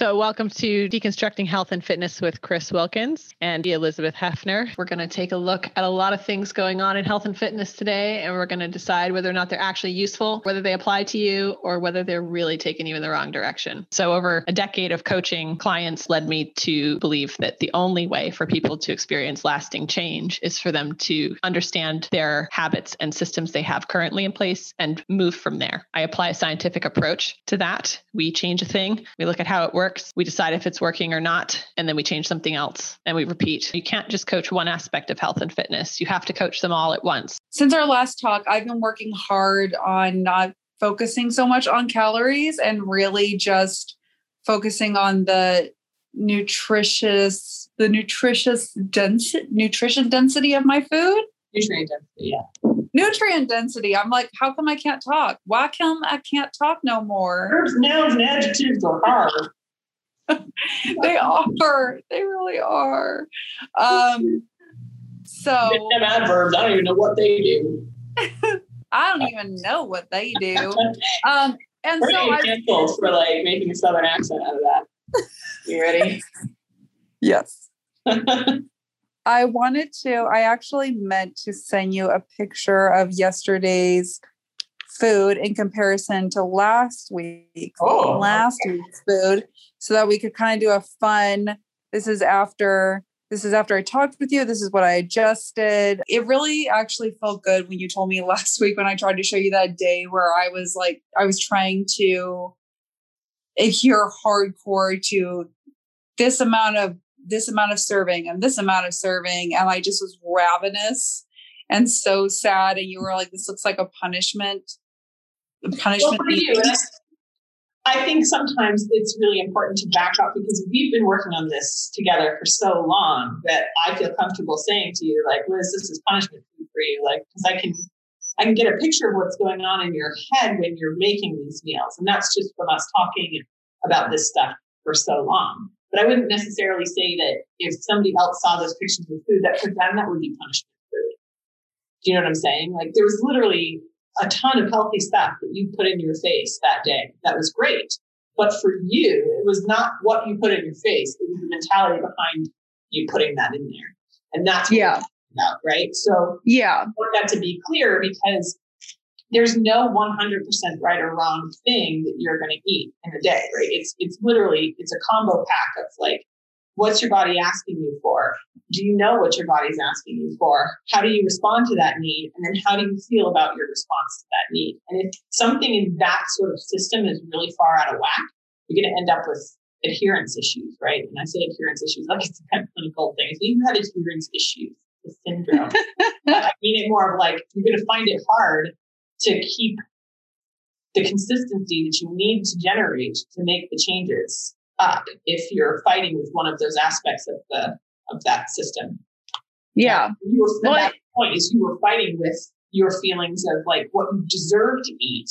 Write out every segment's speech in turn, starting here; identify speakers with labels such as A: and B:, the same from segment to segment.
A: So, welcome to Deconstructing Health and Fitness with Chris Wilkins and Elizabeth Hefner. We're going to take a look at a lot of things going on in health and fitness today, and we're going to decide whether or not they're actually useful, whether they apply to you, or whether they're really taking you in the wrong direction. So, over a decade of coaching, clients led me to believe that the only way for people to experience lasting change is for them to understand their habits and systems they have currently in place and move from there. I apply a scientific approach to that. We change a thing, we look at how it works works. We decide if it's working or not, and then we change something else and we repeat. You can't just coach one aspect of health and fitness. You have to coach them all at once.
B: Since our last talk, I've been working hard on not focusing so much on calories and really just focusing on the nutritious the nutritious density nutrition density of my food
C: nutrient density yeah
B: nutrient density i'm like how come i can't talk why come i can't talk no more
C: verbs nouns and adjectives are hard
B: they are. They really are. Um, so
C: them adverbs. I don't even know what they do.
B: I don't even know what they do. Um, and
C: We're
B: so
C: I for like making a southern accent out of that. You ready?
B: yes. I wanted to. I actually meant to send you a picture of yesterday's food in comparison to last week.
C: Oh,
B: last
C: okay.
B: week's food so that we could kind of do a fun this is after this is after I talked with you. This is what I adjusted. It really actually felt good when you told me last week when I tried to show you that day where I was like, I was trying to adhere hardcore to this amount of this amount of serving and this amount of serving. And I just was ravenous and so sad. And you were like, this looks like a punishment. punishment.
C: Well, for you, I think sometimes it's really important to back up because we've been working on this together for so long that I feel comfortable saying to you, like, Liz, this is punishment food for you. Like, because I can I can get a picture of what's going on in your head when you're making these meals. And that's just from us talking about this stuff for so long. But I wouldn't necessarily say that if somebody else saw those pictures of food, that for them that would be punishment. Do you know what I'm saying? Like there was literally a ton of healthy stuff that you put in your face that day. That was great. But for you, it was not what you put in your face. It was the mentality behind you putting that in there. And that's
B: yeah.
C: About, right? So
B: yeah,
C: I want that to be clear because there's no 100% right or wrong thing that you're going to eat in a day, right? It's it's literally it's a combo pack of like What's your body asking you for? Do you know what your body's asking you for? How do you respond to that need? And then how do you feel about your response to that need? And if something in that sort of system is really far out of whack, you're going to end up with adherence issues, right? And I say adherence issues like it's a kind of clinical thing. So you have adherence issues, the syndrome. I mean it more of like you're going to find it hard to keep the consistency that you need to generate to make the changes up if you're fighting with one of those aspects of the of that system.
B: Yeah.
C: You were, well, that point is you were fighting with your feelings of like what you deserve to eat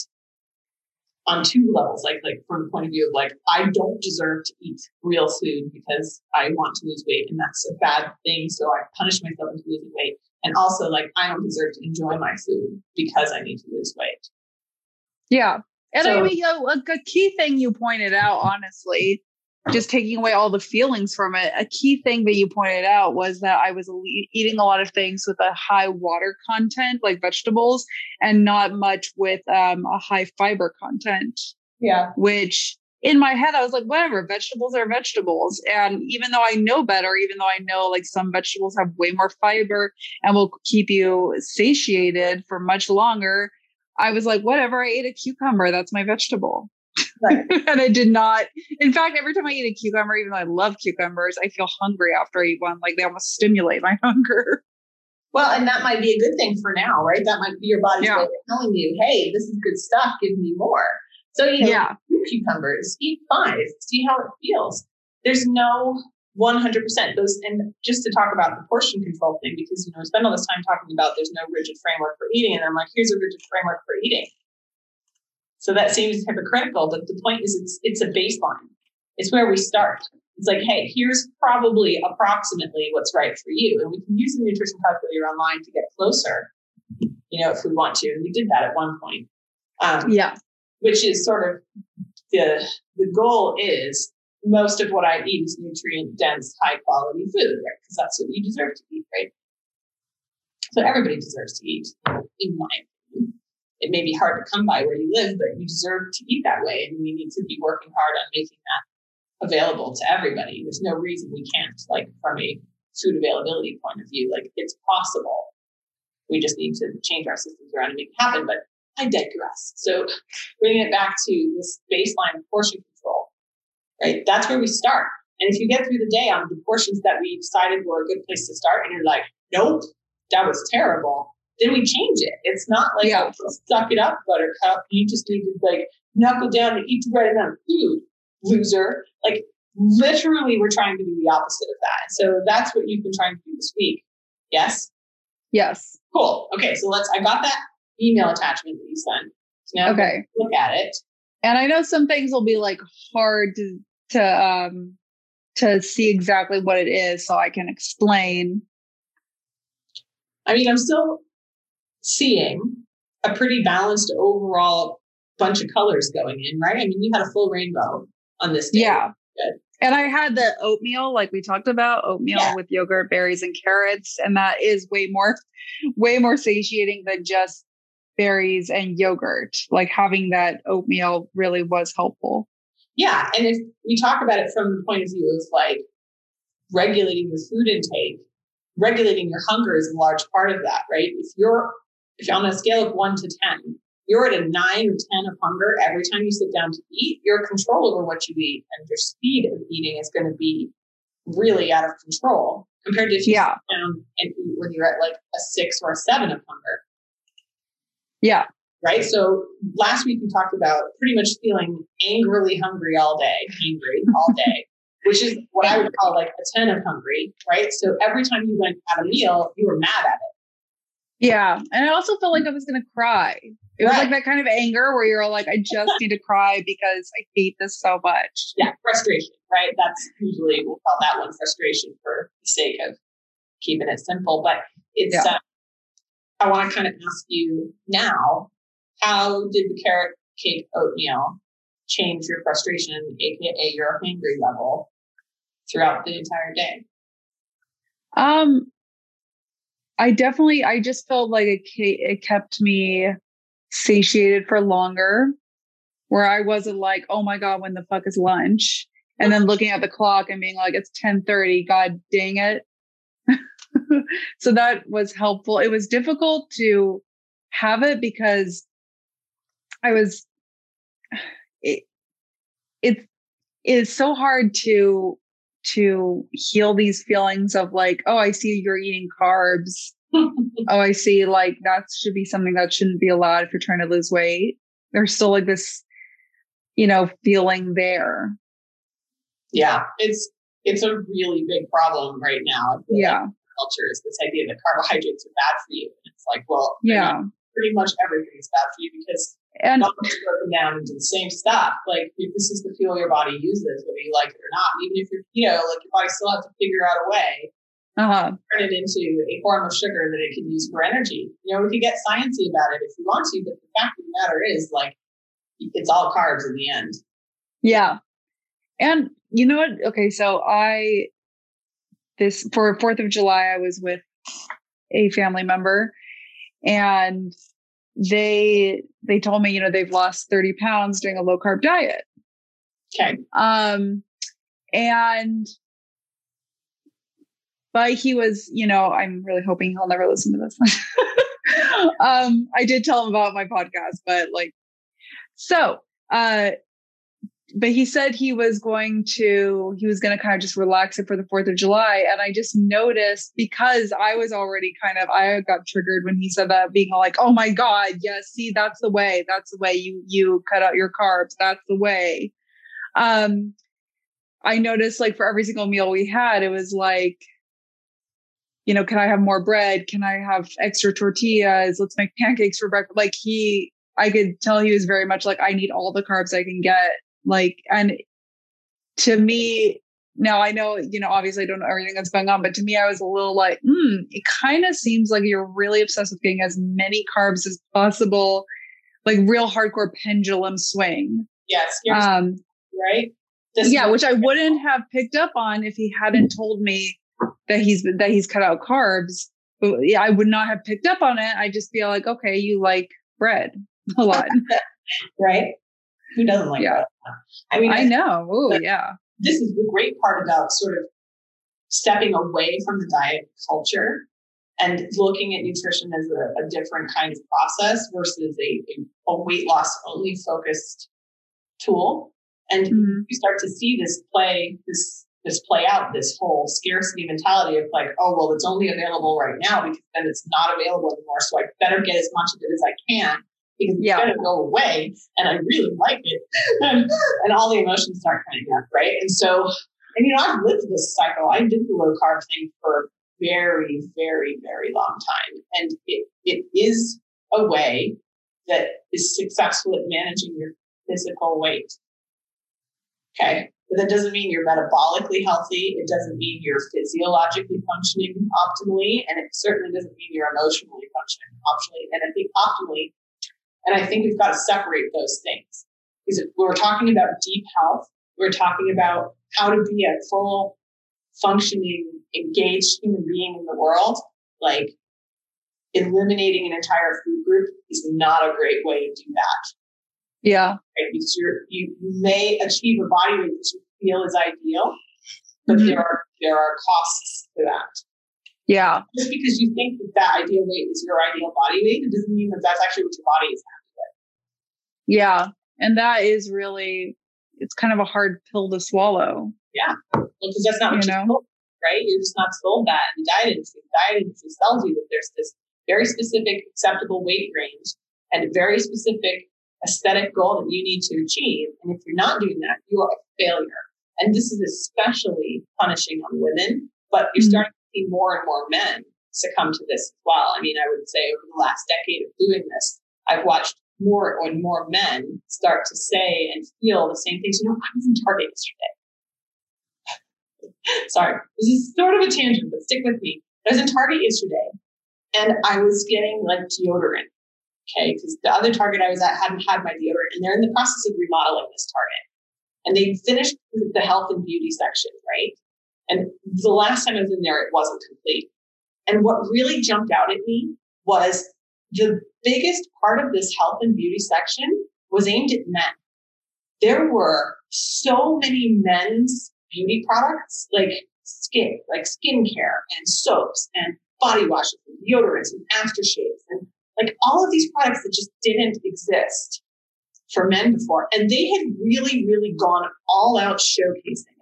C: on two levels. Like like from the point of view of like I don't deserve to eat real food because I want to lose weight and that's a bad thing. So I punish myself into losing weight. And also like I don't deserve to enjoy my food because I need to lose weight.
B: Yeah. And so, I mean, a, a key thing you pointed out, honestly, just taking away all the feelings from it. A key thing that you pointed out was that I was eating a lot of things with a high water content, like vegetables, and not much with um, a high fiber content.
C: Yeah.
B: Which in my head, I was like, whatever, vegetables are vegetables. And even though I know better, even though I know like some vegetables have way more fiber and will keep you satiated for much longer, I was like, whatever, I ate a cucumber. That's my vegetable. Right. and I did not. In fact, every time I eat a cucumber, even though I love cucumbers, I feel hungry after I eat one. Like they almost stimulate my hunger.
C: Well, and that might be a good thing for now, right? That might be your body's yeah. way of telling you, hey, this is good stuff. Give me more. So, you know, yeah. cucumbers, eat five, see how it feels. There's no 100% those. And just to talk about the portion control thing, because, you know, I spend all this time talking about there's no rigid framework for eating. And I'm like, here's a rigid framework for eating. So that seems hypocritical, but the point is it's it's a baseline. It's where we start. It's like, hey, here's probably approximately what's right for you. And we can use the nutrition calculator online to get closer, you know, if we want to. And we did that at one point.
B: Um, yeah.
C: Which is sort of the the goal is most of what I eat is nutrient dense, high quality food, right? Because that's what you deserve to eat, right? So everybody deserves to eat, in my opinion. It may be hard to come by where you live, but you deserve to eat that way. And we need to be working hard on making that available to everybody. There's no reason we can't, like from a food availability point of view, like it's possible. We just need to change our systems around and make it happen. But I digress. So bringing it back to this baseline portion control, right? That's where we start. And if you get through the day on the portions that we decided were a good place to start, and you're like, nope, that was terrible, then we change it. It's not like yeah. oh, suck it up, buttercup. You just need to like knuckle down and eat the right amount of food, loser. Like literally, we're trying to do the opposite of that. So that's what you've been trying to do this week. Yes.
B: Yes.
C: Cool. Okay. So let's. I got that email attachment that you sent. So now
B: okay.
C: Look at it.
B: And I know some things will be like hard to to um to see exactly what it is, so I can explain.
C: I mean, I'm still seeing a pretty balanced overall bunch of colors going in, right? I mean, you had a full rainbow on this day.
B: Yeah.
C: Good.
B: And I had the oatmeal, like we talked about, oatmeal yeah. with yogurt, berries, and carrots. And that is way more, way more satiating than just berries and yogurt. Like having that oatmeal really was helpful.
C: Yeah. And if we talk about it from the point of view of like regulating your food intake, regulating your hunger is a large part of that, right? If you're if on a scale of one to 10, you're at a nine or 10 of hunger every time you sit down to eat, your control over what you eat and your speed of eating is going to be really out of control compared to if you yeah. sit down and eat when you're at like a six or a seven of hunger.
B: Yeah.
C: Right. So last week we talked about pretty much feeling angrily hungry all day, angry all day, which is what I would call like a 10 of hungry. Right. So every time you went at a meal, you were mad at it.
B: Yeah. And I also felt like I was going to cry. It was like that kind of anger where you're like, I just need to cry because I hate this so much.
C: Yeah. Frustration. Right. That's usually, we'll call that one frustration for the sake of keeping it simple. But it's, yeah. uh, I want to kind of ask you now, how did the carrot cake oatmeal change your frustration, aka your hungry level, throughout the entire day?
B: Um, I definitely, I just felt like it, it kept me satiated for longer, where I wasn't like, oh my god, when the fuck is lunch? And then mm-hmm. looking at the clock and being like, it's ten thirty. God dang it! so that was helpful. It was difficult to have it because I was it it is so hard to to heal these feelings of like, oh, I see you're eating carbs. oh, I see like that should be something that shouldn't be allowed if you're trying to lose weight. There's still like this, you know, feeling there.
C: Yeah, it's it's a really big problem right now.
B: Yeah.
C: Like culture is this idea that carbohydrates are bad for you. And it's like, well,
B: yeah,
C: pretty much everything is bad for you because and broken down into the same stuff. Like this is the fuel your body uses, whether you like it or not. Even if you're, you know, like your body still has to figure out a way
B: uh-huh.
C: turn it into a form of sugar that it can use for energy. You know, we could get sciencey about it if you want to, but the fact of the matter is, like, it's all carbs in the end.
B: Yeah. And you know what? Okay, so I this for Fourth of July, I was with a family member, and they they told me, you know, they've lost thirty pounds doing a low carb diet.
C: Okay.
B: Um, and but he was, you know, I'm really hoping he'll never listen to this. um, I did tell him about my podcast, but like, so uh but he said he was going to he was going to kind of just relax it for the 4th of July. And I just noticed because I was already kind of I got triggered when he said that being like oh my god yes see that's the way that's the way you you cut out your carbs that's the way. Um I noticed like for every single meal we had it was like you know can I have more bread? Can I have extra tortillas? Let's make pancakes for breakfast. Like he I could tell he was very much like I need all the carbs I can get like, and to me, now I know, you know, obviously I don't know everything that's going on, but to me, I was a little like, hmm, it kind of seems like you're really obsessed with getting as many carbs as possible, like real hardcore pendulum swing.
C: Yes. Um, right. This
B: yeah, which I wouldn't have picked up on if he hadn't told me that he's that he's cut out carbs. But yeah, I would not have picked up on it. I just feel like, okay, you like bread a lot.
C: right? Who doesn't like
B: Yeah.
C: that? I mean,
B: I know. Oh, yeah.
C: this is the great part about sort of stepping away from the diet culture and looking at nutrition as a, a different kind of process versus a, a, weight loss only focused tool. And
B: Mhm.
C: you start to see this play, this this play out, this whole scarcity mentality of like, oh well, it's only available right now because then it's not available anymore. So I better get as much of it as I can because it's
B: Yeah.
C: gonna go away and I really like it. and, and all the emotions start coming up, right? And so and you know, I've lived this cycle. I did the low carb thing for a very, very, very long time. And it it is a way that is successful at managing your physical weight. Okay. But that doesn't mean you're metabolically healthy. It doesn't mean you're physiologically functioning optimally. And it certainly doesn't mean you're emotionally functioning optimally. And I think optimally, and I think we've got to separate those things. Because if we're talking about deep health, we're talking about how to be a full functioning, engaged human being in the world. Like eliminating an entire food group is not a great way to do that
B: Yeah.
C: right? Because you're, you may achieve a body weight that you feel is ideal, but
B: Mhm.
C: there are there are costs to that.
B: Yeah.
C: Just because you think that that ideal weight is your ideal body weight, it doesn't mean that that's actually what your body is. Happy with.
B: Yeah. And that is really, it's kind of a hard pill to swallow. Yeah.
C: Because that's not what
B: You
C: you're
B: know?
C: told, right? You're just not told that in the diet industry. The diet industry tells you that there's this very specific acceptable weight range and a very specific aesthetic goal that you need to achieve. And if you're not doing that, you are a failure. And this is especially punishing on women, but you're
B: Mhm.
C: starting see more and more men succumb to this as well. I mean, I would say over the last decade of doing this, I've watched more and more men start to say and feel the same things. You know, I was in Target yesterday. Sorry, this is sort of a tangent, but stick with me. I was in Target yesterday and I was getting like deodorant. Okay, because the other Target I was at hadn't had my deodorant, and they're in the process of remodeling this Target. And they finished the health and beauty section, right? And the last time I was in there, it wasn't complete. And what really jumped out at me was the biggest part of this health and beauty section was aimed at men. There were so many men's beauty products, like skin, like skincare and soaps and body washes and deodorants and aftershaves and like all of these products that just didn't exist for men before. And they had really, really gone all out showcasing.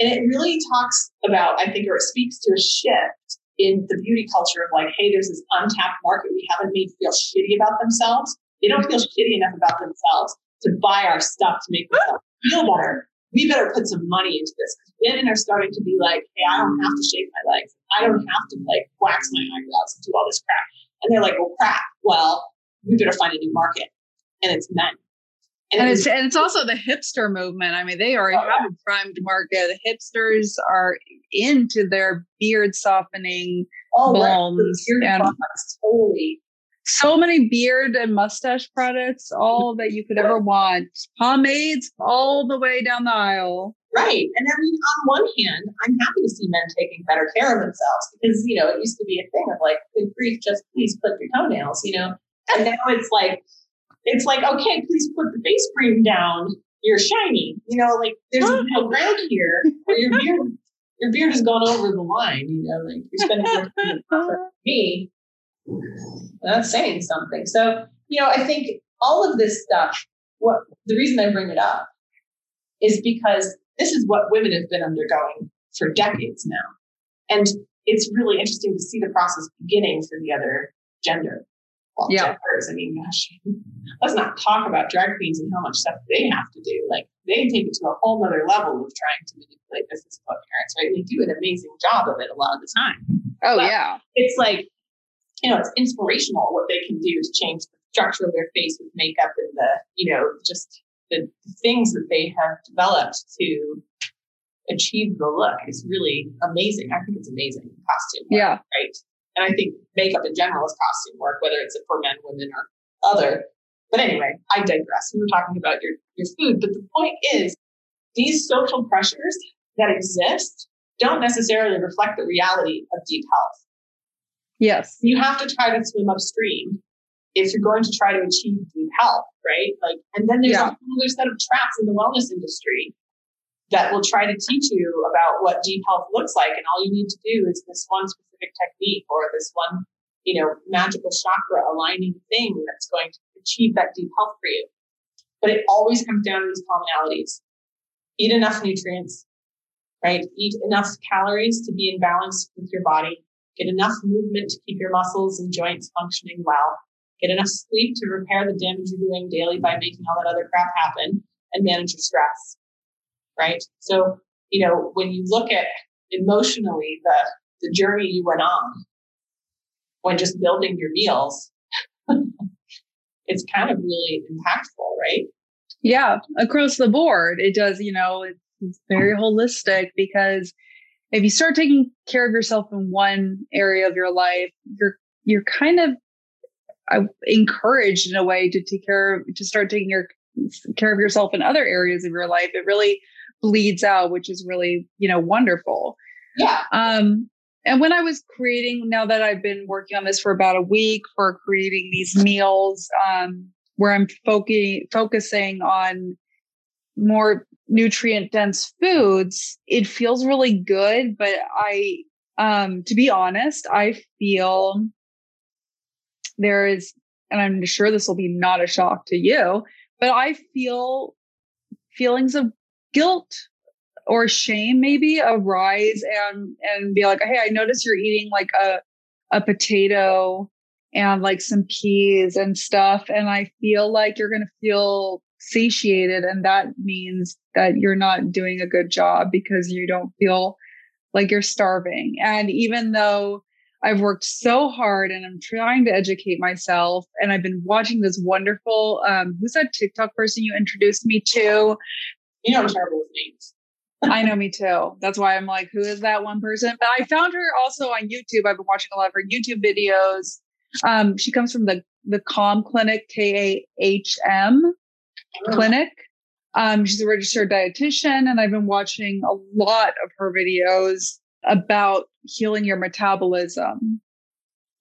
C: And it really talks about, I think, or it speaks to a shift in the beauty culture of like, hey, there's this untapped market we haven't made feel shitty about themselves. They don't feel shitty enough about themselves to buy our stuff to make themselves feel better. We better put some money into this because women are starting to be like, hey, I don't have to shave my legs. I don't have to like wax my eyebrows and do all this crap. And they're like, well, crap. Well, we better find a new market. And it's men.
B: And
C: it
B: it's and it's also the hipster movement. I mean, they already
C: Oh,
B: have a primed market. The hipsters are into their beard softening.
C: oh,
B: balms and-
C: products, totally.
B: So many beard and mustache products, all that you could ever want. Pomades all the way down the aisle.
C: Right. And I mean, on one hand, I'm happy to see men taking better care of themselves because, you know, it used to be a thing of like, good grief, just please clip your toenails, you know? And now it's like, it's like, okay, please put the face cream down. You're shiny. You know, like there's a middle ground here where your beard, your beard has gone over the line, you know, like you're spending more time for me. That's saying something. So, you know, I think all of this stuff, what the reason I bring it up is because this is what women have been undergoing for decades now. And it's really interesting to see the process beginning for the other gender. Well,
B: Yeah.
C: genders. I mean, gosh, let's not talk about drag queens and how much stuff they have to do. Like they take it to a whole nother level of trying to manipulate their physical appearance, right? They do an amazing job of it a lot of the time
B: Oh
C: But-
B: yeah.
C: it's like, you know, it's inspirational what they can do to change the structure of their face with makeup and the, you know, just the things that they have developed to achieve the look is really amazing. I think it's amazing costume work,
B: Yeah.
C: right? And I think makeup in general is costume work, whether it's for men, women, or other. But anyway, I digress. We were talking about your, your food, but the point is these social pressures that exist don't necessarily reflect the reality of deep health.
B: Yes.
C: You have to try to swim upstream if you're going to try to achieve deep health, right? Like, and then there's yeah. a whole other set of traps in the wellness industry that will try to teach you about what deep health looks like. And all you need to do is this one specific technique or this one, you know, magical chakra aligning thing that's going to achieve that deep health for you. But it always comes down to these commonalities. Eat enough nutrients, right? Eat enough calories to be in balance with your body. Get enough movement to keep your muscles and joints functioning well. Get enough sleep to repair the damage you're doing daily by making all that other crap happen and manage your stress. Right. So, you know, when you look at emotionally the, the journey you went on when just building your meals, it's kind of really impactful, right?
B: Yeah, across the board, it does, you know, it's very holistic because if you start taking care of yourself in one area of your life, you're you're kind of uh, encouraged in a way to take care of, to start taking your care of yourself in other areas of your life. It really bleeds out, which is really you know wonderful.
C: Yeah.
B: Um, and when I was creating, now that I've been working on this for about a week for creating these meals, um, where I'm focusing focusing on more nutrient dense foods, it feels really good. But I, um, to be honest, I feel there is, and I'm sure this will be not a shock to you, but I feel feelings of guilt or shame maybe arise and and be like, hey, I notice you're eating like a a potato and like some peas and stuff. And I feel like you're gonna feel satiated and that means that you're not doing a good job because you don't feel like you're starving. And even though I've worked so hard and I'm trying to educate myself. And I've been watching this wonderful, um, who's that TikTok person you introduced me to?
C: You know, I'm terrible with names.
B: I know me too. That's why I'm like, who is that one person? But I found her also on YouTube. I've been watching a lot of her YouTube videos. Um, she comes from the the Calm Clinic, K A H M Clinic. Um, she's a registered dietitian, and I've been watching a lot of her videos about healing your metabolism.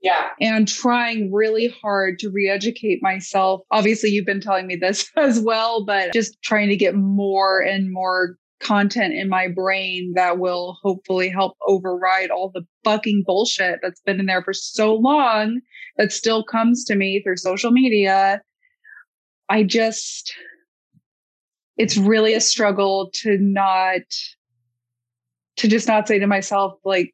C: Yeah.
B: And trying really hard to re educate myself. Obviously, you've been telling me this as well, but just trying to get more and more content in my brain that will hopefully help override all the fucking bullshit that's been in there for so long that still comes to me through social media. I just, it's really a struggle to not, to just not say to myself, like,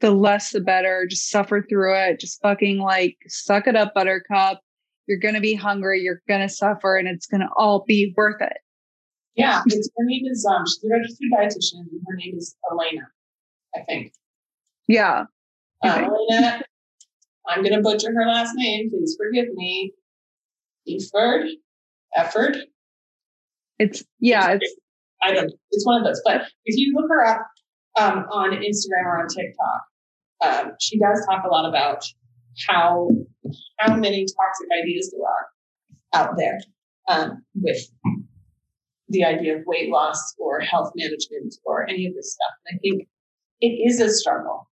B: the less the better, just suffer through it, just fucking like suck it up, buttercup. You're going to be hungry, you're going to suffer, and it's going to all be worth it.
C: Yeah, it's, her name is um, she's a registered dietitian, and her name is Elena, I think.
B: Yeah.
C: Uh, Elena, I'm gonna butcher her last name. Please forgive me. Eford, Efford.
B: It's yeah. It's,
C: I don't. It's one of those. But if you look her up um, on Instagram or on TikTok, um, she does talk a lot about how how many toxic ideas there are out there um, with the idea of weight loss or health management or any of this stuff. And I think it is a struggle.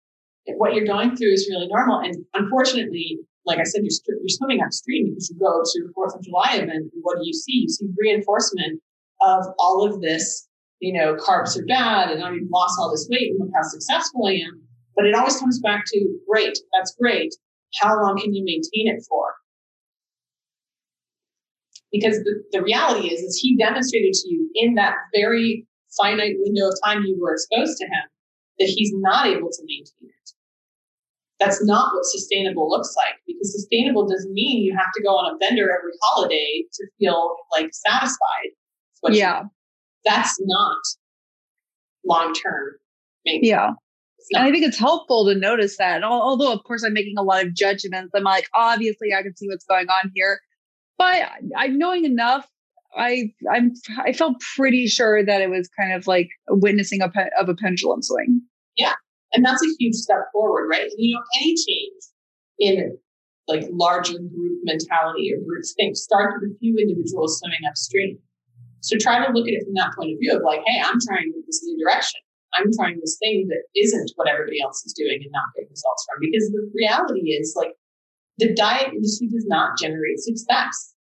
C: What you're going through is really normal. And unfortunately, like I said, you're, you're swimming upstream because you go to the Fourth of July event. And what do you see? You see reinforcement of all of this, you know, carbs are bad and I've lost all this weight and look how successful I am. But it always comes back to great, that's great. How long can you maintain it for? Because the, the reality is, is he demonstrated to you in that very finite window of time you were exposed to him that he's not able to maintain it. That's not what sustainable looks like because sustainable doesn't mean you have to go on a bender every holiday to feel like satisfied.
B: yeah.
C: that's not long term.
B: Yeah. And I think it's helpful to notice that. Although, of course, I'm making a lot of judgments. I'm like, obviously, I can see what's going on here but I'm knowing enough. I I'm I felt pretty sure that it was kind of like witnessing a pe- of a pendulum swing.
C: Yeah, and that's a huge step forward, right? You know, any change in like larger group mentality or group think starts with a few individuals swimming upstream. So try to look at it from that point of view of like, hey, I'm trying this new direction. I'm trying this thing that isn't what everybody else is doing and not getting results from. Because the reality is like the diet industry does not generate success.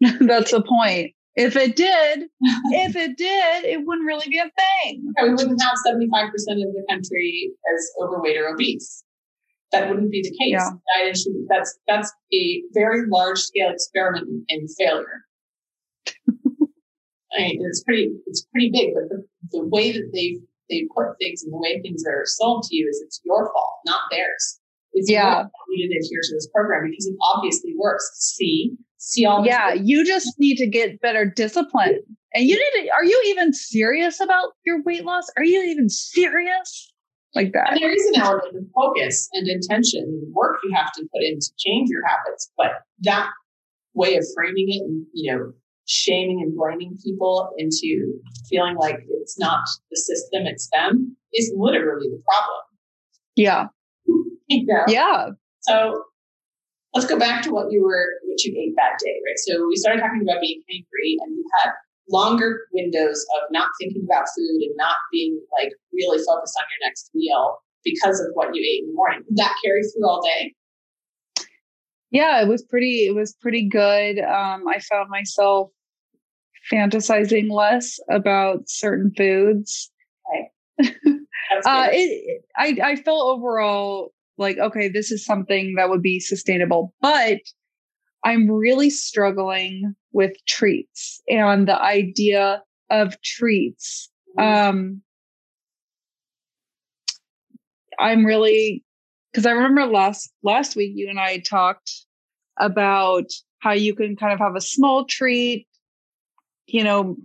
B: That's the point. If it did, if it did, it wouldn't really be a thing.
C: we wouldn't have 75% of the country as overweight or obese. That wouldn't be the case.
B: Yeah.
C: Diet industry, that's that's a very large scale experiment in failure. I mean, it's pretty it's pretty big, but the, the way that they they put things and the way things are sold to you is it's your fault, not theirs. It's
B: Yeah.
C: your fault you didn't adhere to this program because it obviously works. See, see all
B: Yeah, you just need to get better discipline. And you need to, are you even serious about your weight loss? Are you even serious? Like that.
C: And there is an element of focus and intention and work you have to put in to change your habits. But that way of framing it and, you know, shaming and blaming people into feeling like it's not the system, it's them is literally the problem.
B: Yeah.
C: You know?
B: Yeah.
C: So let's go back to what you were, what you ate that day, right? So we started talking about being hangry and you had longer windows of not thinking about food and not being like really focused on your next meal because of what you ate in the morning. Did that carry through all day?
B: Yeah, it was pretty it was pretty good. Um, I found myself fantasizing less about certain foods.
C: That's
B: Uh,
C: good.
B: it, I I felt overall like okay, this is something that would be sustainable, but I'm really struggling with treats and the idea of treats. Um, I'm really because I remember last last week you and I talked about how you can kind of have a small treat, you know,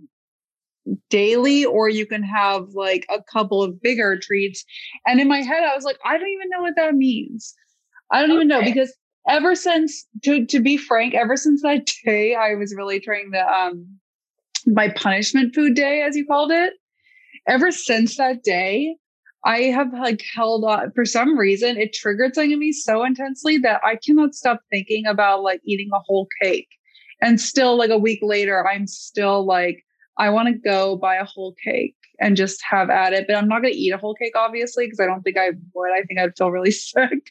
B: daily, or you can have like a couple of bigger treats. And in my head, I was like, I don't even know what that means. I don't even know because ever since to to be frank, ever since that day, I was really trying the um my punishment food day, as you called it. Ever since that day, I have like held on for some reason. It triggered something in me so intensely that I cannot stop thinking about like eating a whole cake. And still, like a week later, I'm still like, I want to go buy a whole cake and just have at it. But I'm not going to eat a whole cake, obviously, because I don't think I would. I think I'd feel really sick.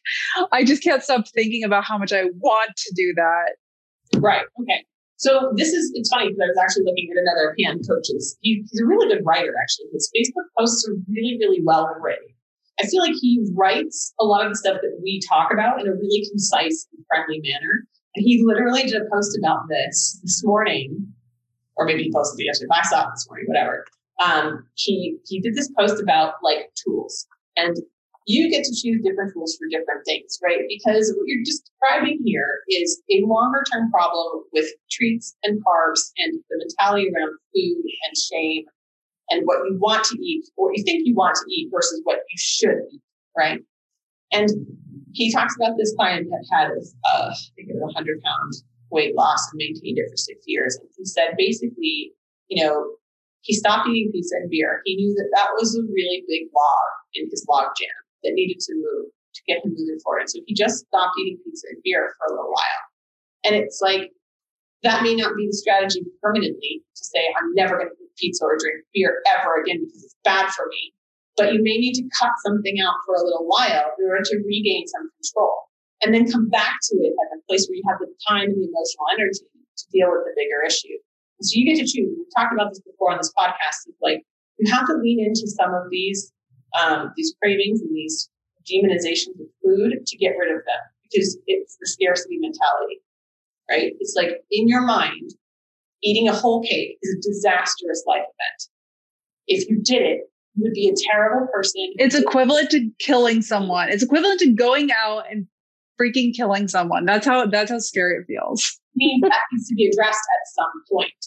B: I just can't stop thinking about how much I want to do that.
C: Right. Okay. So this is it's funny because I was actually looking at another PN coaches. He, he's a really good writer, actually. His Facebook posts are really, really well written. I feel like he writes a lot of the stuff that we talk about in a really concise and friendly manner. And he literally did a post about this this morning, or maybe he posted it yesterday. But I saw it this morning, whatever. Um, he he did this post about like tools, and you get to choose different tools for different things, right? Because what you're describing here is a longer term problem with treats and carbs and the mentality around food and shame and what you want to eat or you think you want to eat versus what you should eat, right? And he talks about this client that had, uh, I think it was a hundred pound weight loss and maintained it for six years. And he said basically, you know, he stopped eating pizza and beer. He knew that that was a really big log in his log jam that needed to move to get him moving forward. So he just stopped eating pizza and beer for a little while. And it's like, that may not be the strategy permanently to say, I'm never going to eat pizza or drink beer ever again because it's bad for me. But you may need to cut something out for a little while in order to regain some control and then come back to it at the place where you have the time and the emotional energy to deal with the bigger issue. And so you get to choose. We've talked about this before on this podcast. It's like you have to lean into some of these um, these cravings and these demonizations of food to get rid of them because it's the scarcity mentality, right? It's like in your mind, eating a whole cake is a disastrous life event. If you did it, you would be a terrible person.
B: It's equivalent to killing someone. It's equivalent to going out and freaking killing someone. That's how that's how scary it feels.
C: means that needs to be addressed at some point.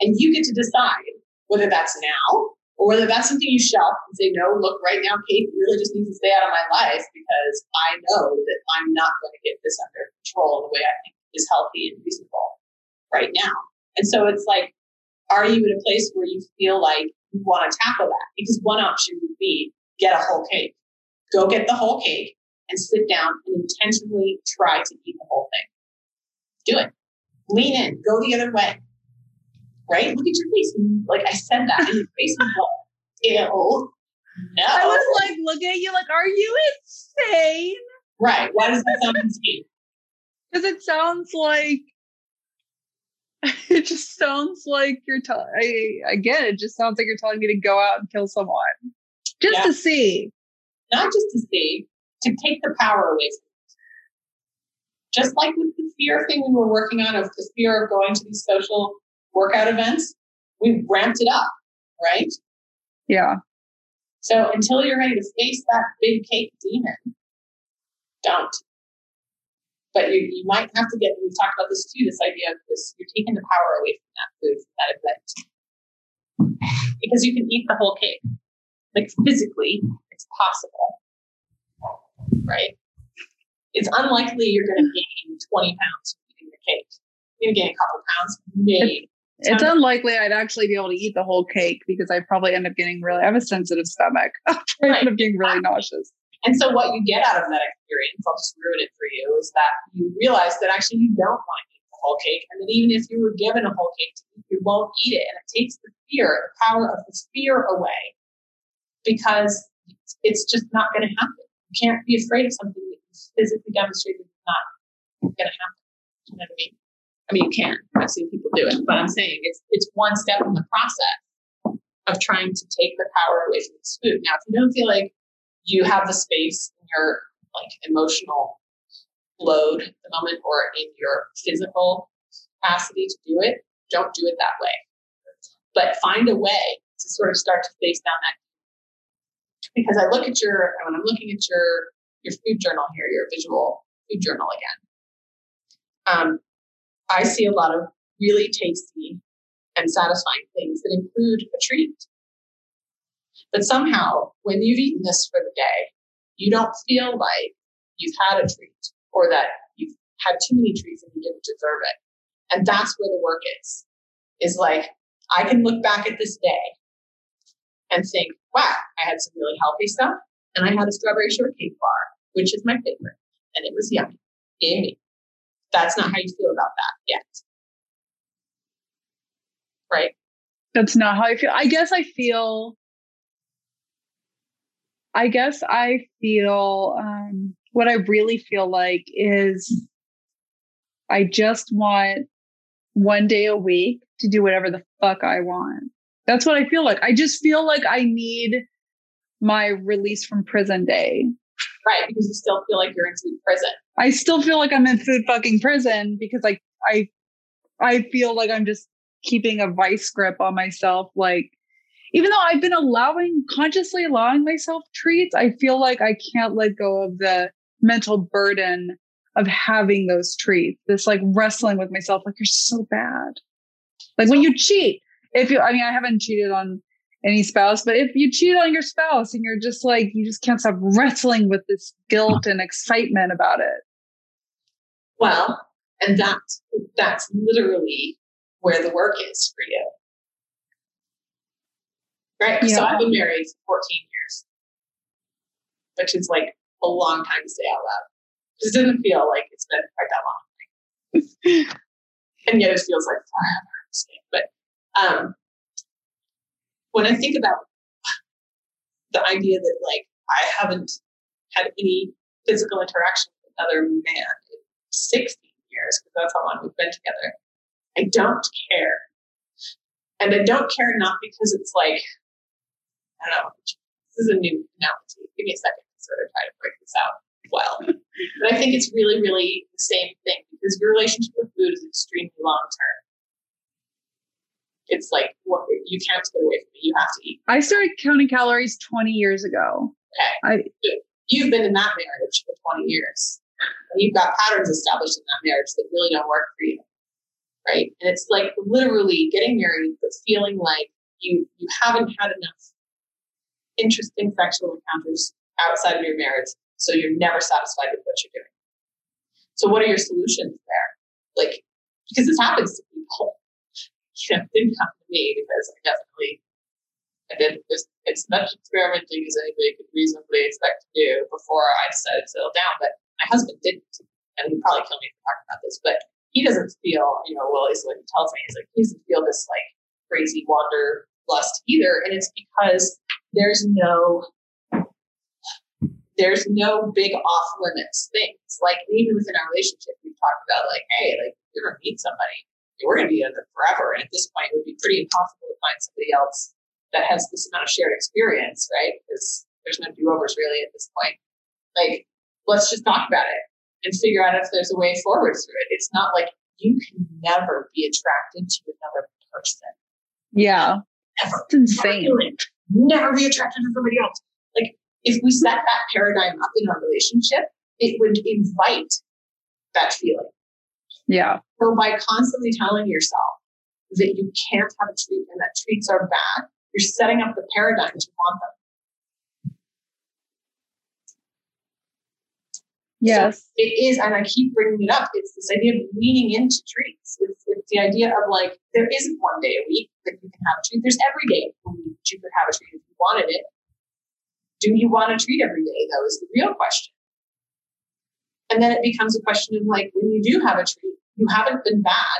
C: And you get to decide whether that's now or whether that's something you shelf and say, no, look, right now, Kate really just needs to stay out of my life because I know that I'm not going to get this under control the way I think is healthy and reasonable right now. And so it's like, are you in a place where you feel like you want to tackle that? Because one option would be get a whole cake, go get the whole cake and sit down and intentionally try to eat the whole thing. Do it. Lean in, go the other way. right? Look at your face. Like I said that, and your face was like, ew. No.
B: I was like looking at you like, are you insane?
C: Right. Why does that sound insane?
B: Because it sounds like it just sounds like you're telling I again, it just sounds like you're telling me to go out and kill someone. Just yeah. to see.
C: Not just to see, to take the power away from it. Just like with the fear thing we were working on of the fear of going to these social workout events, we ramped it up, right?
B: Yeah.
C: So until you're ready to face that big cake demon, don't. But you, you might have to get, we talked about this too, this idea of this, you're taking the power away from that food, from that event. Because you can eat the whole cake. Like physically, it's possible. Right? It's unlikely you're going to gain 20 pounds eating the cake. You're going to gain a couple pounds, maybe.
B: It's unlikely I'd actually be able to eat the whole cake because I probably end up getting really, I have a sensitive stomach. I right. end up getting really nauseous.
C: And so what you get out of that experience, I'll just ruin it for you, is that you realize that actually you don't want to eat the whole cake. And that even if you were given a whole cake to eat, you won't eat it. And it takes the fear, the power of the fear away because it's just not going to happen. You can't be afraid of something that you physically demonstrated is not going to happen. You know what I mean? I mean, you can. I've seen people do it, but I'm saying it's it's one step in the process of trying to take the power away from this food. Now, if you don't feel like you have the space in your like emotional load at the moment or in your physical capacity to do it, don't do it that way. But find a way to sort of start to face down that. Because I look at your when I'm looking at your your food journal here, your visual food journal again. Um, I see a lot of really tasty and satisfying things that include a treat. But somehow, when you've eaten this for the day, you don't feel like you've had a treat or that you've had too many treats and you didn't deserve it. And that's where the work is. Is like, I can look back at this day and think, wow, I had some really healthy stuff and I had a strawberry shortcake bar, which is my favorite. And it was yummy. Yummy that's not how you feel about that yet. Right?
B: That's not how I feel. I guess I feel I guess I feel um, what I really feel like is I just want one day a week to do whatever the fuck I want. That's what I feel like. I just feel like I need my release from prison day.
C: Right, because you still feel like you're in food prison.
B: I still feel like I'm in food fucking prison because like I I feel like I'm just keeping a vice grip on myself. Like even though I've been allowing consciously allowing myself treats, I feel like I can't let go of the mental burden of having those treats. This like wrestling with myself, like you're so bad. Like when you cheat, if you I mean I haven't cheated on any spouse. But if you cheat on your spouse and you're just like, you just can't stop wrestling with this guilt and excitement about it.
C: Well, and that that's literally where the work is for you. Right? Yeah. So I've been married for 14 years, which is like a long time to say out loud. It just doesn't feel like it's been quite that long. and yet it feels like forever. But um, when I think about the idea that like I haven't had any physical interaction with another man in 16 years, because that's how long we've been together, I don't care. And I don't care not because it's like, I don't know, this is a new analogy. Give me a second to sort of try to break this out well. but I think it's really, really the same thing because your relationship with food is extremely long term it's like what you can't get away from it. You have to eat.
B: I started counting calories 20 years ago.
C: Okay. I, you've been in that marriage for 20 years. And you've got patterns established in that marriage that really don't work for you. Right. And it's like literally getting married, but feeling like you you haven't had enough interesting sexual encounters outside of your marriage. So you're never satisfied with what you're doing. So what are your solutions there? Like, because this happens to people you know, didn't come to me because I definitely I did as, as much experimenting as anybody could reasonably expect to do before I decided to settle down. But my husband didn't, and he'd probably kill me for talking about this. But he doesn't feel, you know, well, least what he tells me is like he doesn't feel this like crazy wanderlust either. And it's because there's no there's no big off limits things. Like even within our relationship, we've talked about like, hey, like you're gonna meet somebody, we're gonna be together forever. And at this point, it would be pretty impossible to find somebody else that has this amount of shared experience, right? Because there's no do-overs really at this point. Like, let's just talk about it and figure out if there's a way forward through it. It's not like you can never be attracted to another person.
B: Yeah.
C: Ever.
B: It's insane.
C: Never be attracted to somebody else. Like if we set that paradigm up in our relationship, it would invite that feeling.
B: Yeah.
C: So by constantly telling yourself that you can't have a treat and that treats are bad, you're setting up the paradigm to want them.
B: Yes.
C: So it is, and I keep bringing it up. It's this idea of leaning into treats. It's, it's the idea of like, there isn't one day a week that you can have a treat. There's every day that you could have a treat if you wanted it. Do you want a treat every day, though, is the real question. And then it becomes a question of like, when you do have a treat, you haven't been bad.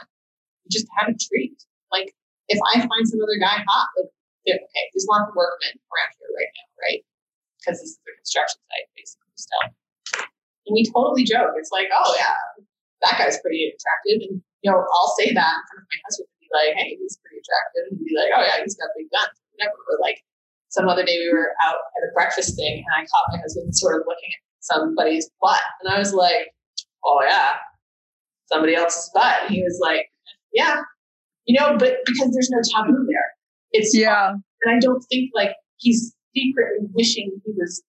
C: You just had a treat. Like, if I find some other guy hot, like, okay, there's lots of workmen around here right now, right? Because this is a construction site, basically, still. And we totally joke. It's like, oh yeah, that guy's pretty attractive. And you know, I'll say that in front of my husband and be like, hey, he's pretty attractive. And be like, oh yeah, he's got big guns. Whatever. Or like some other day we were out at a breakfast thing and I caught my husband sort of looking at somebody's butt. And I was like, oh yeah, somebody else's butt. And he was like, yeah. You know, but because there's no taboo there. It's
B: yeah.
C: And I don't think like he's secretly wishing he was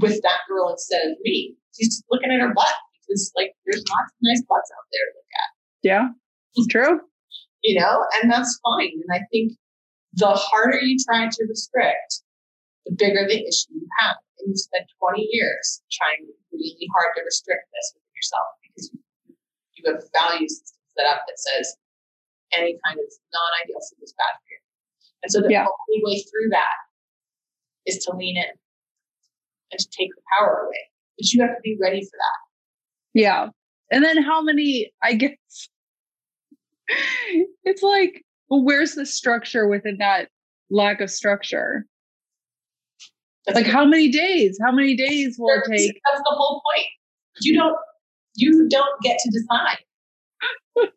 C: with that girl instead of me He's just looking at her butt because like there's lots of nice butts out there to look at.
B: Yeah, it's true.
C: You know, and that's fine. And I think the harder you try to restrict, the bigger the issue you have. And you spend 20 years trying really hard to restrict this within yourself because you, have a value system set up that says any kind of non-ideal food is bad for you. And so the yeah. only way through that is to lean in and to take the power away but you have to be ready for that.
B: Yeah. And then how many, I guess, it's like, well, where's the structure within that lack of structure? That's like, how many days? How many days will it take?
C: That's the whole point. You don't, you don't get to decide.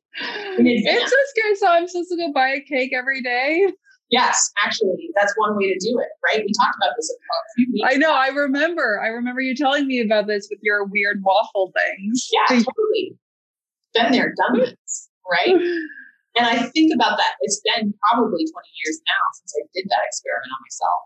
B: it's so scary. So I'm supposed to go buy a cake every day.
C: Yes, actually, that's one way to do it, right? We talked about this a few weeks.
B: I know. I remember. I remember you telling me about this with your weird waffle things.
C: Yeah, totally. Been there, done this, right? and I think about that. It's been probably 20 years now since I did that experiment on myself.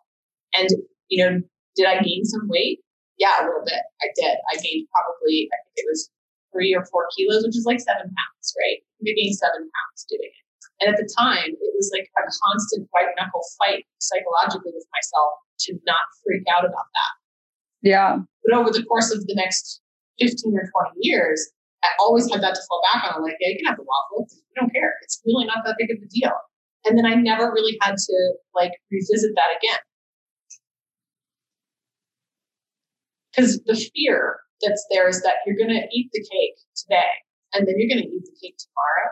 C: And, you know, did I gain some weight? Yeah, a little bit. I did. I gained probably, I think it was three or four kilos, which is like seven pounds, right? I gained seven pounds doing it. And at the time, it was like a constant white knuckle fight psychologically with myself to not freak out about that.
B: Yeah.
C: But over the course of the next 15 or 20 years, I always had that to fall back on. I'm like, yeah, you can have the waffle. You don't care. It's really not that big of a deal. And then I never really had to like revisit that again. Because the fear that's there is that you're going to eat the cake today and then you're going to eat the cake tomorrow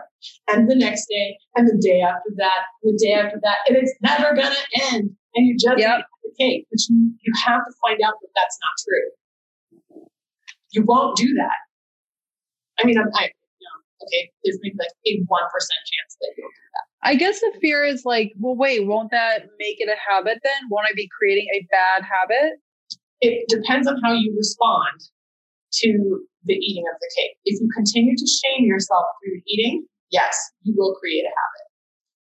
C: and the next day and the day after that, the day after that, and it's never going to end. And you just yep. eat the cake, but you, you have to find out that that's not true. You won't do that. I mean, I'm, I, you know, okay, there's maybe like a 1% chance that you'll do that.
B: I guess the fear is like, well, wait, won't that make it a habit then? Won't I be creating a bad habit?
C: It depends on how you respond to the eating of the cake. If you continue to shame yourself through eating, yes, you will create a habit.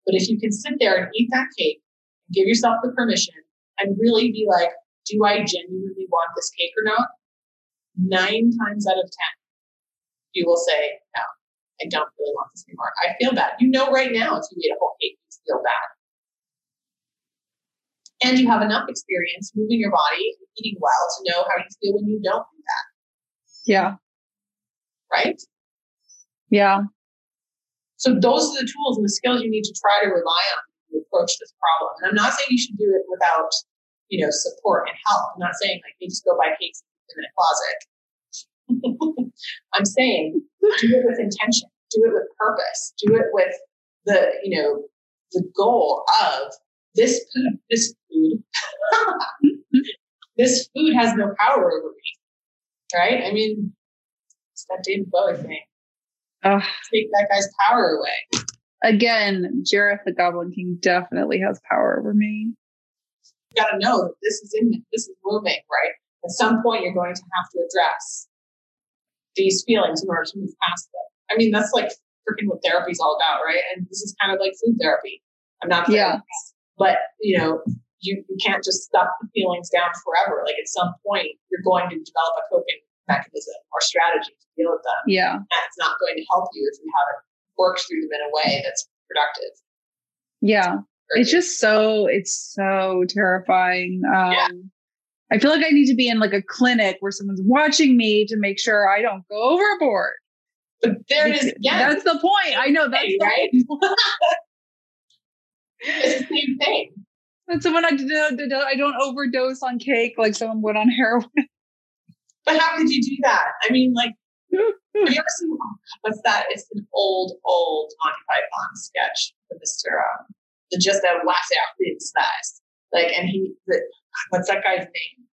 C: But if you can sit there and eat that cake, give yourself the permission, and really be like, do I genuinely want this cake or not? Nine times out of 10, you will say, no, I don't really want this anymore. I feel bad. You know, right now, if you eat a whole cake, you feel bad. And you have enough experience moving your body eating well to know how you feel when you don't do that.
B: Yeah
C: right?
B: Yeah.
C: So those are the tools and the skills you need to try to rely on to approach this problem. And I'm not saying you should do it without, you know, support and help. I'm not saying like you just go buy cakes in a closet. I'm saying do it with intention, do it with purpose, do it with the, you know, the goal of this food, this food, this food has no power over me. Right? I mean, it's that David Bowie thing.
B: Ugh.
C: Take that guy's power away.
B: Again, Jareth the Goblin King definitely has power over me.
C: You gotta know that this is in this is moving, right? At some point you're going to have to address these feelings in order to move past them. I mean, that's like freaking what therapy's all about, right? And this is kind of like food therapy. I'm not
B: Yeah.
C: therapist, but you know, you, you can't just stuff the feelings down forever. Like at some point you're going to develop a coping mechanism or strategy to deal with them.
B: Yeah.
C: it's not going to help you if you haven't worked through them in a way that's productive.
B: Yeah. It's just so it's so terrifying. Um
C: Yeah.
B: I feel like I need to be in like a clinic where someone's watching me to make sure I don't go overboard.
C: but there it is again.
B: That's the point. I know that's
C: Hey, right? It's the same thing.
B: That's someone I, did- I don't overdose on cake like someone would on heroin.
C: But how could you do that? I mean, like, have you ever seen what's that? It's an old, old Monty Python sketch with Mr. Um, the just a wax out big slice. Like, and he, the, what's that guy's name?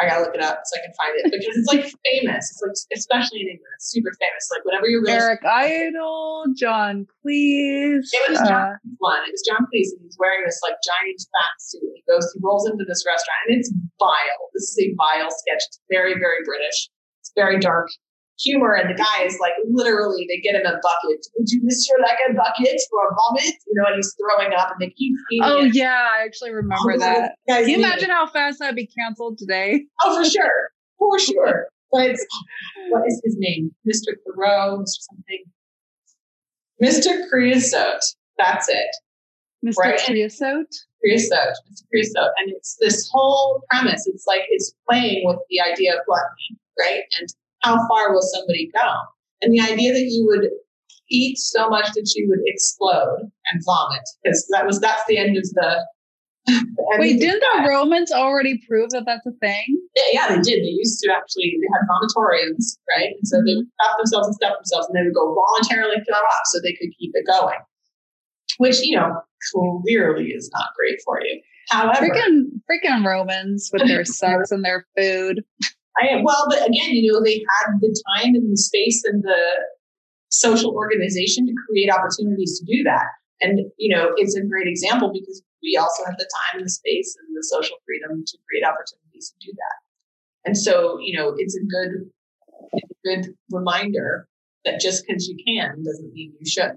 C: I gotta look it up so I can find it because it's like famous. It's like, especially in England, it's super famous. Like, whenever you're really
B: Eric Idle, John Cleese.
C: It was
B: uh,
C: John Cleese one. It was John Cleese, and he's wearing this like giant fat suit. He goes, he rolls into this restaurant, and it's vile. This is a vile sketch. It's very, very British. It's very dark humor, and the guy is like literally, they get him a bucket. Would you miss your like a bucket or a vomit? You know, and he's throwing up, and they keep feeding
B: oh
C: it.
B: yeah, I actually remember
C: Oh,
B: that. Can you imagine how fast that'd be canceled today?
C: Oh, for sure, for sure. But what is his name? Mr. Thoreau, Mr. something. Mr. Creosote. That's it.
B: Mr.
C: Right.
B: Creosote?
C: creosote. It's creosote. And it's this whole premise. It's like it's playing with the idea of gluttony, right? And how far will somebody go? And the idea that you would eat so much that you would explode and vomit, because that was that's the end of the. the
B: Wait, didn't the Romans already prove that that's a thing?
C: yeah, yeah, they did. They used to actually, they had vomitoriums, right? And so they mm-hmm. would stop themselves and stop themselves, and they would go voluntarily throw up so they could keep it going, which, you know, clearly is not great for you. However,
B: Freaking freaking Romans with their sex and their food.
C: I, well, but again, you know, they had the time and the space and the social organization to create opportunities to do that. And, you know, it's a great example because we also have the time and the space and the social freedom to create opportunities to do that. And so, you know, it's a good, it's a good reminder that just because you can doesn't mean you should.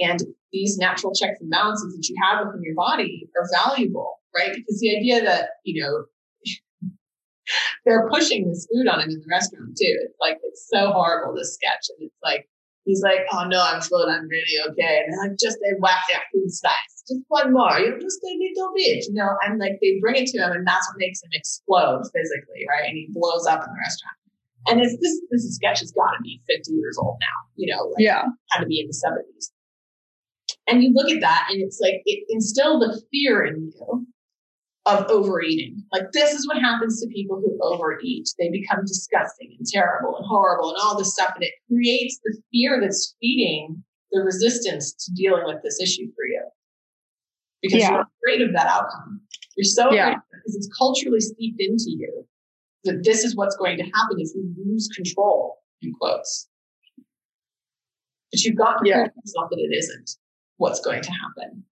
C: And these natural checks and balances that you have within your body are valuable, right? Because the idea that, you know, they're pushing this food on him in the restaurant too. It's like it's so horrible this sketch, and it's like he's like, "Oh no, I'm full. I'm really okay." And they're like, "Just a whack that food slice, just one more, you know, just a little bit, you know." And like they bring it to him, and that's what makes him explode physically, right? And he blows up in the restaurant. And it's this this sketch has got to be 50 years old now, you know, like
B: Yeah.
C: had to be in the 70s. And you look at that, and it's like it instilled the fear in you of overeating. Like this is what happens to people who overeat. They become disgusting and terrible and horrible and all this stuff. And it creates the fear that's feeding the resistance to dealing with this issue for you. Because
B: Yeah.
C: you're afraid of that outcome. You're so
B: Yeah.
C: afraid because it's culturally steeped into you that this is what's going to happen if you lose control, in quotes. But you've got to
B: Yeah.
C: yourself that it isn't what's going to happen.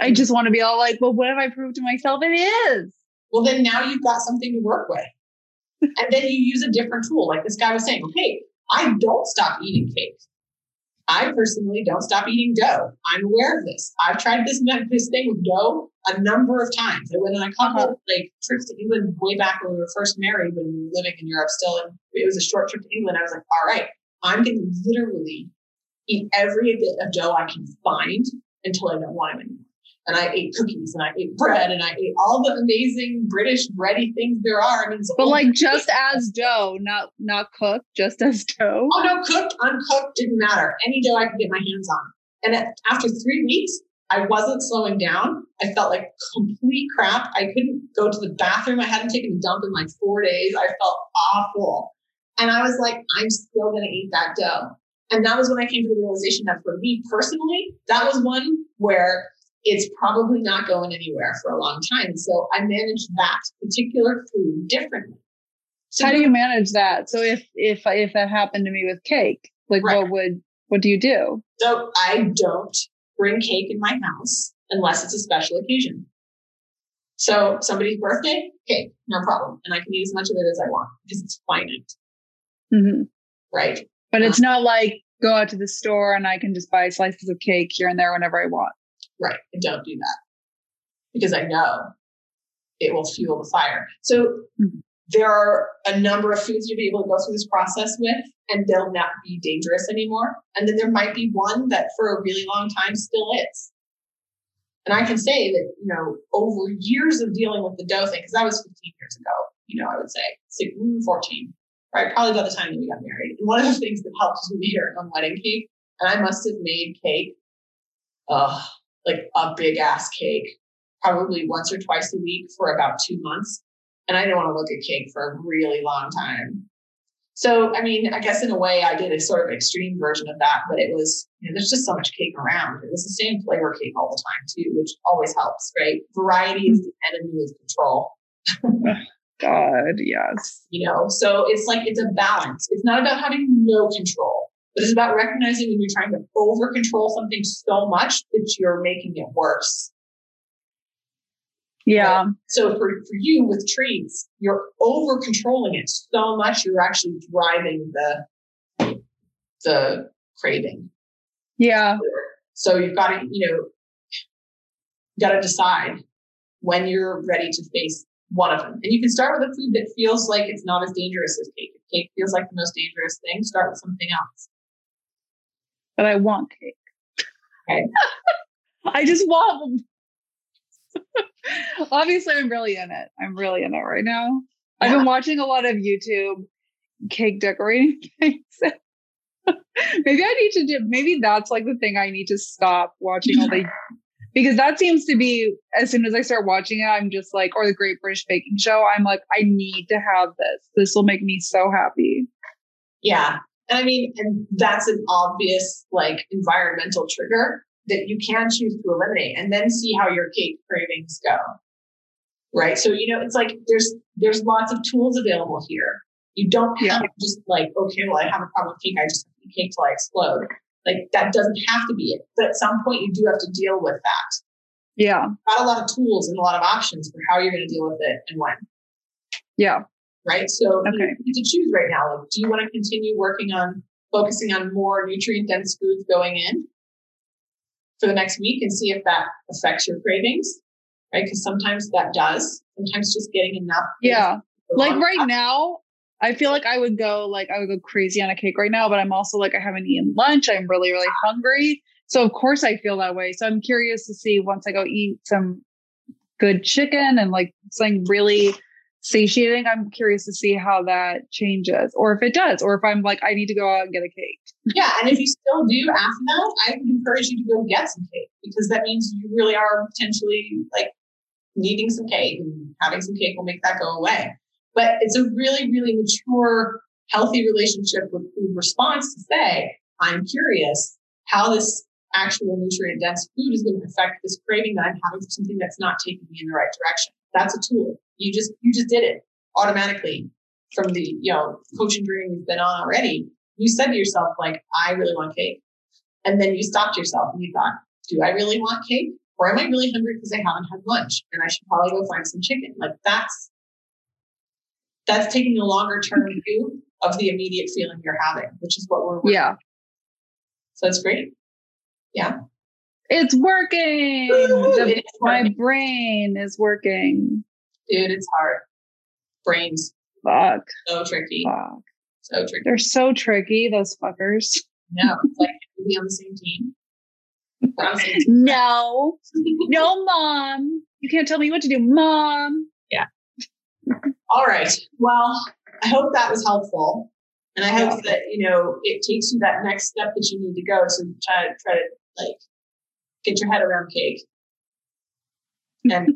B: I just want to be all like, well, what have I proved to myself? It is.
C: well then now you've got something to work with. And then you use a different tool like this guy was saying hey i don't stop eating cake i personally don't stop eating dough. I'm aware of this. I've tried this this thing with dough a number of times. I went on a couple
B: Uh-huh.
C: like trips to england way back when we were first married when we were living in europe still and it was a short trip to england. I was like all right i'm going to literally eat every bit of dough i can find until i don't want it anymore and I ate cookies and I ate bread and I ate all the amazing British bready things there are. I mean,
B: But like just as dough, not not cooked, just as dough.
C: oh no, cooked, uncooked, didn't matter. Any dough I could get my hands on. And at, after three weeks, I wasn't slowing down. I felt like complete crap. I couldn't go to the bathroom. I hadn't taken a dump in like four days. I felt awful. And I was like, I'm still going to eat that dough. And that was when I came to the realization that for me personally, that was one where it's probably not going anywhere for a long time. So I manage that particular food differently.
B: So how do you manage that? So if if if that happened to me with cake, like right. what would what do you do?
C: So I don't bring cake in my house unless it's a special occasion. So somebody's birthday, cake, no problem, and I can eat as much of it as I want because it's finite. Mm-hmm. Right.
B: But it's um, not like go out to the store and I can just buy slices of cake here and there whenever I want.
C: Right. I don't do that because I know it will fuel the fire. So mm-hmm. there are a number of foods you'll be able to go through this process with and they'll not be dangerous anymore. And then there might be one that for a really long time still is. And I can say that, you know, over years of dealing with the dough thing, because that was 15 years ago, you know, I would say 16, 14, right? Probably by the time that we got married. And one of the things that helped was we made our own wedding cake. And I must have made cake, uh, like a big ass cake, probably once or twice a week for about two months. And I didn't want to look at cake for a really long time. So, I mean, I guess in a way I did a sort of extreme version of that, but it was, you know, there's just so much cake around. It was the same flavor cake all the time too, which always helps, right? Variety is the enemy of control.
B: God, yes.
C: You know, so it's like it's a balance. It's not about having no control, but it's about recognizing when you're trying to over control something so much that you're making it worse.
B: Yeah.
C: Right? So for, for you with treats, you're over controlling it so much you're actually driving the the craving.
B: Yeah.
C: So you've got to, you know, got to decide when you're ready to face one of them. And you can start with a food that feels like it's not as dangerous as cake. If cake feels like the most dangerous thing, start with something else.
B: But I want cake.
C: Okay.
B: I just want Obviously, I'm really in it. I'm really in it right now. Yeah. I've been watching a lot of YouTube cake decorating things. maybe I need to do, maybe that's like the thing I need to stop watching all the because that seems to be as soon as I start watching it, I'm just like, or the Great British Baking Show, I'm like, I need to have this. This will make me so happy.
C: Yeah. And I mean, and that's an obvious like environmental trigger that you can choose to eliminate and then see how your cake cravings go. Right. So, you know, it's like there's there's lots of tools available here. You don't have yeah. to just like, okay, well, I have a problem with cake, I just eat cake till I explode. Like that doesn't have to be it. But at some point you do have to deal with that.
B: Yeah.
C: Got a lot of tools and a lot of options for how you're going to deal with it and when.
B: Yeah.
C: Right. So okay. you need to choose right now. Like, do you want to continue working on focusing on more nutrient dense foods going in for the next week and see if that affects your cravings? Right. Because sometimes that does. Sometimes just getting enough.
B: Yeah. Like right now, I feel like I would go like I would go crazy on a cake right now, but I'm also like I haven't eaten lunch. I'm really really ah. hungry, so of course I feel that way. So I'm curious to see once I go eat some good chicken and like something really satiating. I'm curious to see how that changes, or if it does, or if I'm like I need to go out and get a cake.
C: Yeah, and if you still do after that, I would encourage you to go get some cake because that means you really are potentially like needing some cake, and having some cake will make that go away. But it's a really, really mature, healthy relationship with food response to say, I'm curious how this actual nutrient dense food is going to affect this craving that I'm having for something that's not taking me in the right direction. That's a tool. You just, you just did it automatically from the, you know, coaching journey we've been on already. You said to yourself, like, I really want cake. And then you stopped yourself and you thought, do I really want cake? Or am I really hungry because I haven't had lunch and I should probably go find some chicken? Like that's that's taking a longer term view of the immediate feeling you're having, which is what we're
B: yeah.
C: So it's great. Yeah.
B: It's working. the, My brain is working.
C: Dude, it's hard. Brains.
B: Fuck.
C: So tricky.
B: Fuck.
C: So tricky.
B: They're so tricky, those fuckers.
C: No, like be on the same team.
B: no. no, mom. You can't tell me what to do, mom.
C: Yeah. All right. Well, I hope that was helpful. And I hope that, you know, it takes you that next step that you need to go to try to try to like get your head around cake. And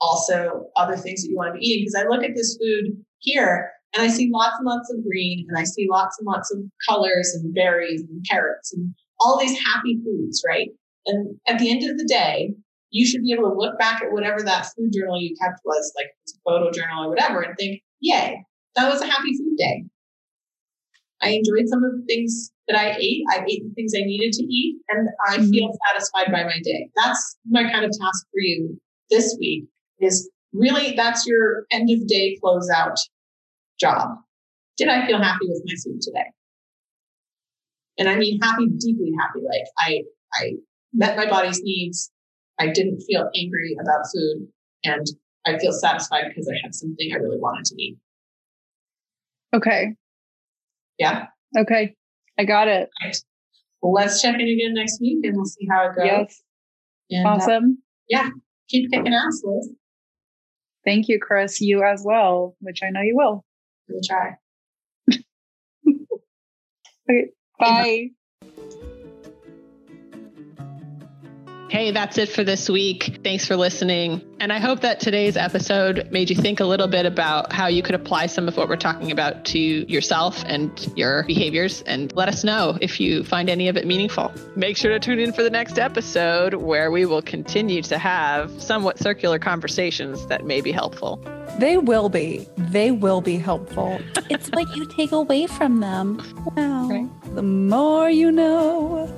C: also other things that you want to be eating. Because I look at this food here and I see lots and lots of green and I see lots and lots of colors and berries and carrots and all these happy foods, right? And at the end of the day, you should be able to look back at whatever that food journal you kept was, like a photo journal or whatever, and think, yay, that was a happy food day. I enjoyed some of the things that I ate. I ate the things I needed to eat, and I mm-hmm. feel satisfied by my day. That's my kind of task for you this week is really that's your end of day closeout job. Did I feel happy with my food today? And I mean happy, deeply happy. Like I, I met my body's needs. I didn't feel angry about food and I feel satisfied because I had something I really wanted to eat.
B: Okay.
C: Yeah.
B: Okay. I got it.
C: Right. Well, let's check in again next week and we'll see how it goes.
B: Yes. And, uh, awesome. Uh,
C: yeah. Keep kicking ass, Liz.
B: Thank you, Chris. You as well, which I know you will.
C: We'll try.
B: okay. Bye.
A: Hey, that's it for this week. Thanks for listening. And I hope that today's episode made you think a little bit about how you could apply some of what we're talking about to yourself and your behaviors. And let us know if you find any of it meaningful. Make sure to tune in for the next episode where we will continue to have somewhat circular conversations that may be helpful.
B: They will be. They will be helpful.
D: it's what you take away from them.
B: Wow. Right. The more you know.